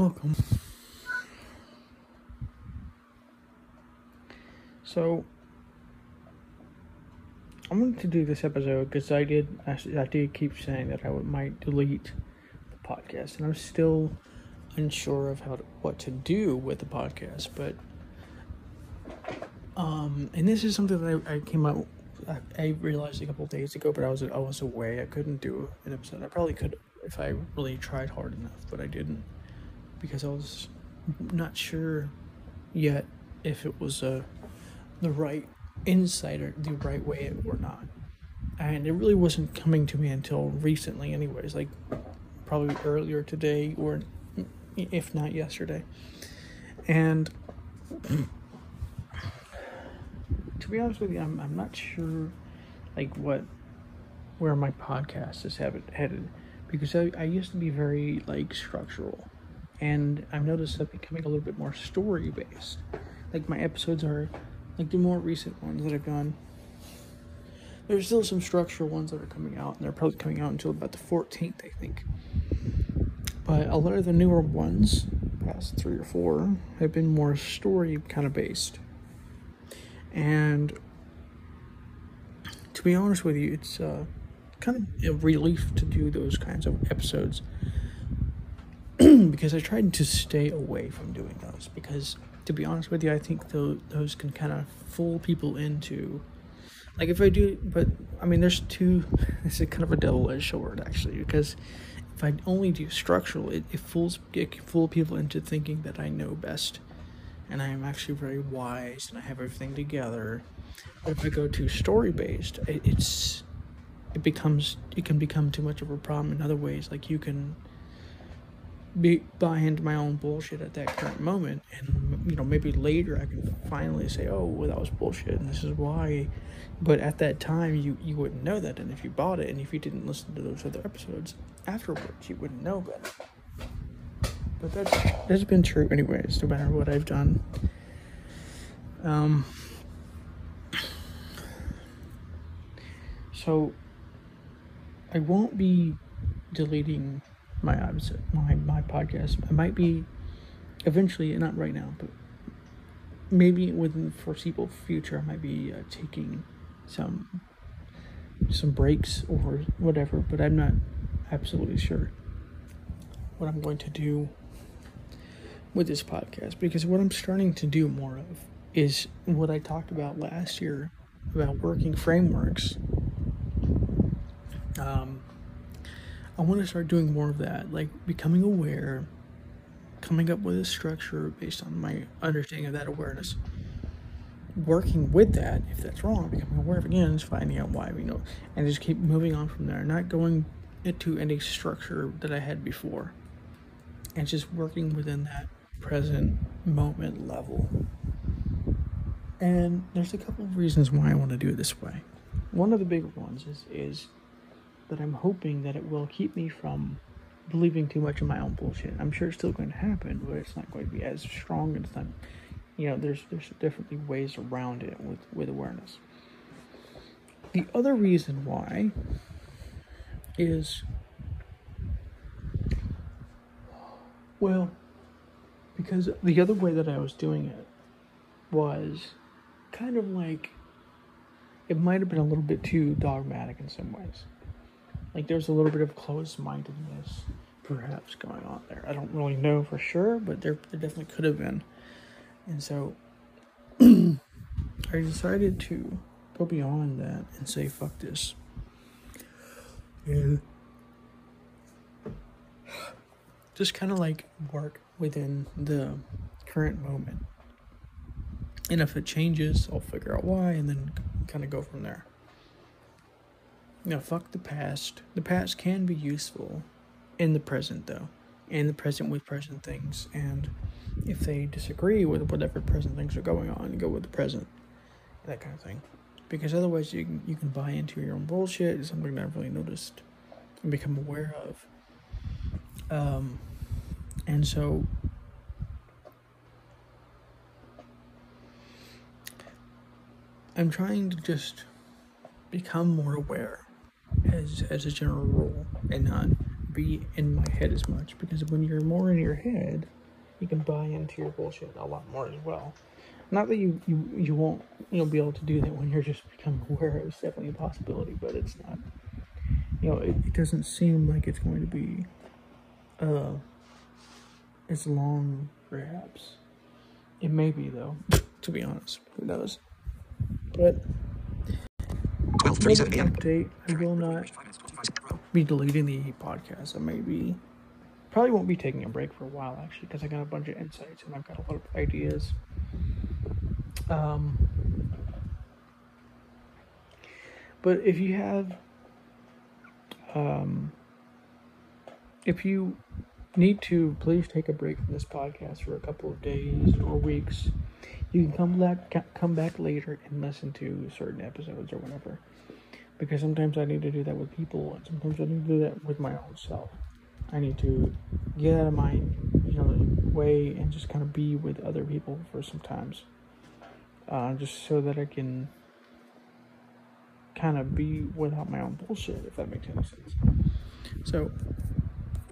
Welcome. So, I wanted to do this episode because I did I, I did keep saying that I would, might delete the podcast, and I'm still unsure of how to, what to do with the podcast. But um, and this is something that I, I came out. I, I realized a couple days ago, but I was I was away. I couldn't do an episode. I probably could if I really tried hard enough, but I didn't because I was not sure yet if it was uh, the right insight or the right way or not. And it really wasn't coming to me until recently, anyways, like probably earlier today or if not yesterday. And to be honest with you, I'm, I'm not sure like what where my podcast is headed because I, I used to be very like structural and I've noticed that becoming a little bit more story based. Like my episodes are like the more recent ones that I've done. There's still some structural ones that are coming out, and they're probably coming out until about the 14th, I think. But a lot of the newer ones, past three or four, have been more story kind of based. And to be honest with you, it's uh, kind of a relief to do those kinds of episodes because I tried to stay away from doing those because to be honest with you, I think those, those can kind of fool people into like if I do, but I mean, there's two. This is kind of a double-edged sword actually because if I only do structural, it, it fools it can fool people into thinking that I know best, and I am actually very wise and I have everything together. But if I go to story-based, it, it's it becomes it can become too much of a problem in other ways. Like you can be into my own bullshit at that current moment. And you know maybe later i can finally say oh well that was bullshit and this is why. But at that time you you wouldn't know that. And if you bought it and if you didn't listen to those other episodes afterwards you wouldn't know better. But that's that's been true anyways no matter what i've done. Um so i won't be deleting my my my podcast. I might be eventually, not right now, but maybe within the foreseeable future, I might be uh, taking some some breaks or whatever. But I'm not absolutely sure what I'm going to do with this podcast because what I'm starting to do more of is what I talked about last year about working frameworks. Um, I want to start doing more of that, like becoming aware, coming up with a structure based on my understanding of that awareness. Working with that, if that's wrong, becoming aware of again is finding out why we know, and just keep moving on from there. Not going into any structure that I had before, and just working within that present moment level. And there's a couple of reasons why I want to do it this way. One of the bigger ones is is that I'm hoping that it will keep me from believing too much in my own bullshit. I'm sure it's still going to happen, but it's not going to be as strong. It's not, you know, there's there's definitely ways around it with with awareness. The other reason why is well, because the other way that I was doing it was kind of like it might have been a little bit too dogmatic in some ways like there's a little bit of closed mindedness perhaps going on there. I don't really know for sure, but there, there definitely could have been. And so I decided to go beyond that and say, fuck this. And just kind of like work within the current moment. And if it changes, I'll figure out why and then kind of go from there. Know, fuck the past. The past can be useful in the present, though. In the present with present things. And if they disagree with whatever present things are going on, go with the present. That kind of thing. Because otherwise, you can, you can buy into your own bullshit. It's something that I've really noticed and become aware of. Um, and so I'm trying to just become more aware as as a general rule and not be in my head as much because when you're more in your head, you can buy into your bullshit a lot more as well. Not that you you, you won't you know be able to do that when you're just becoming aware. It's definitely a possibility, but it's not. You know, it, it doesn't seem like it's going to be uh as long, perhaps. It may be though, to be honest. Who knows? But 12:37 a.m. update. I will not be deleting the podcast. I may be probably won't be taking a break for a while actually because I got a bunch of insights and I've got a lot of ideas. Um, but if you have, um, if you need to, please take a break from this podcast for a couple of days or weeks. You can come back, come back later and listen to certain episodes or whatever. Because sometimes I need to do that with people, and sometimes I need to do that with my own self. I need to get out of my, you know, way and just kind of be with other people for some times, uh, just so that I can kind of be without my own bullshit, if that makes any sense. So,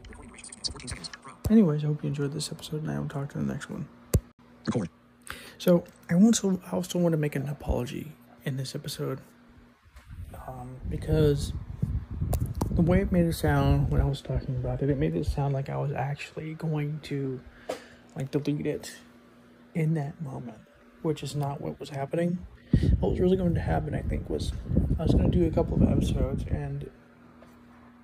Recording duration six minutes, 14 seconds. Pro. anyways, I hope you enjoyed this episode, and I will talk to you in the next one. Record. So I also I also want to make an apology in this episode, um, because the way it made it sound when I was talking about it, it made it sound like I was actually going to like delete it in that moment, which is not what was happening. What was really going to happen, I think, was I was going to do a couple of episodes, and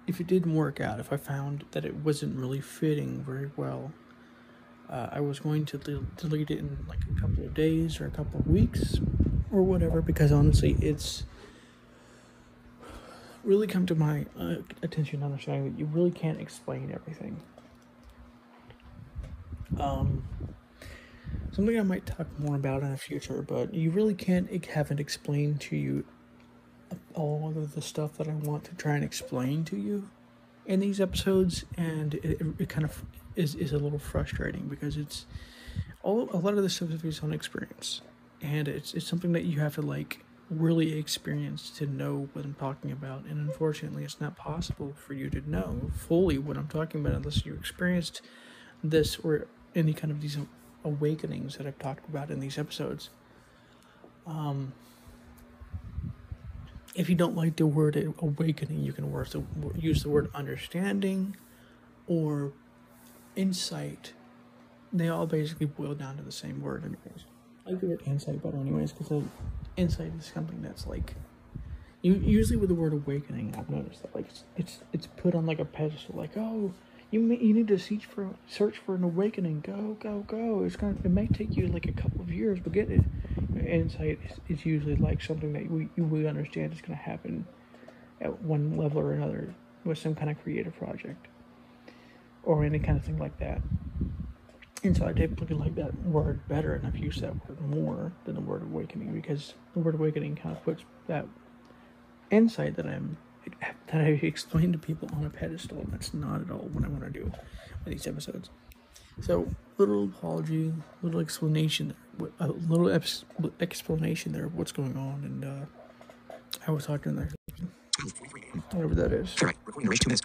if it didn't work out, if I found that it wasn't really fitting very well, uh, I was going to del- delete it in like a couple of days or a couple of weeks or whatever because honestly, it's really come to my uh, attention understanding that you really can't explain everything. Um, something I might talk more about in the future, but you really can't have it explained to you all of the stuff that I want to try and explain to you in these episodes, and it, it kind of is, is a little frustrating because it's all a lot of this stuff is based on experience, and it's it's something that you have to like really experience to know what I'm talking about, and unfortunately, it's not possible for you to know fully what I'm talking about unless you experienced this or any kind of these awakenings that I've talked about in these episodes. Um, if you don't like the word awakening, you can use the word understanding or insight. They all basically boil down to the same word, anyways. I like it insight better, anyways, because insight is something that's like. You usually with the word awakening, I've noticed that like it's it's, it's put on like a pedestal, like oh, you may, you need to search for search for an awakening. Go go go! It's gonna it may take you like a couple of years, but get it. Insight is, is usually like something that we you we understand is gonna happen at one level or another with some kind of creative project or any kind of thing like that. And so I typically like that word better, and I've used that word more than the word awakening because the word awakening kind of puts that insight that I'm that I explain to people on a pedestal, and that's not at all what I want to do with these episodes. So, little apology, little explanation, a little ex- explanation there of what's going on, and uh, I was talking there, 12:43 a.m. whatever that is. Alright, recording duration two minutes.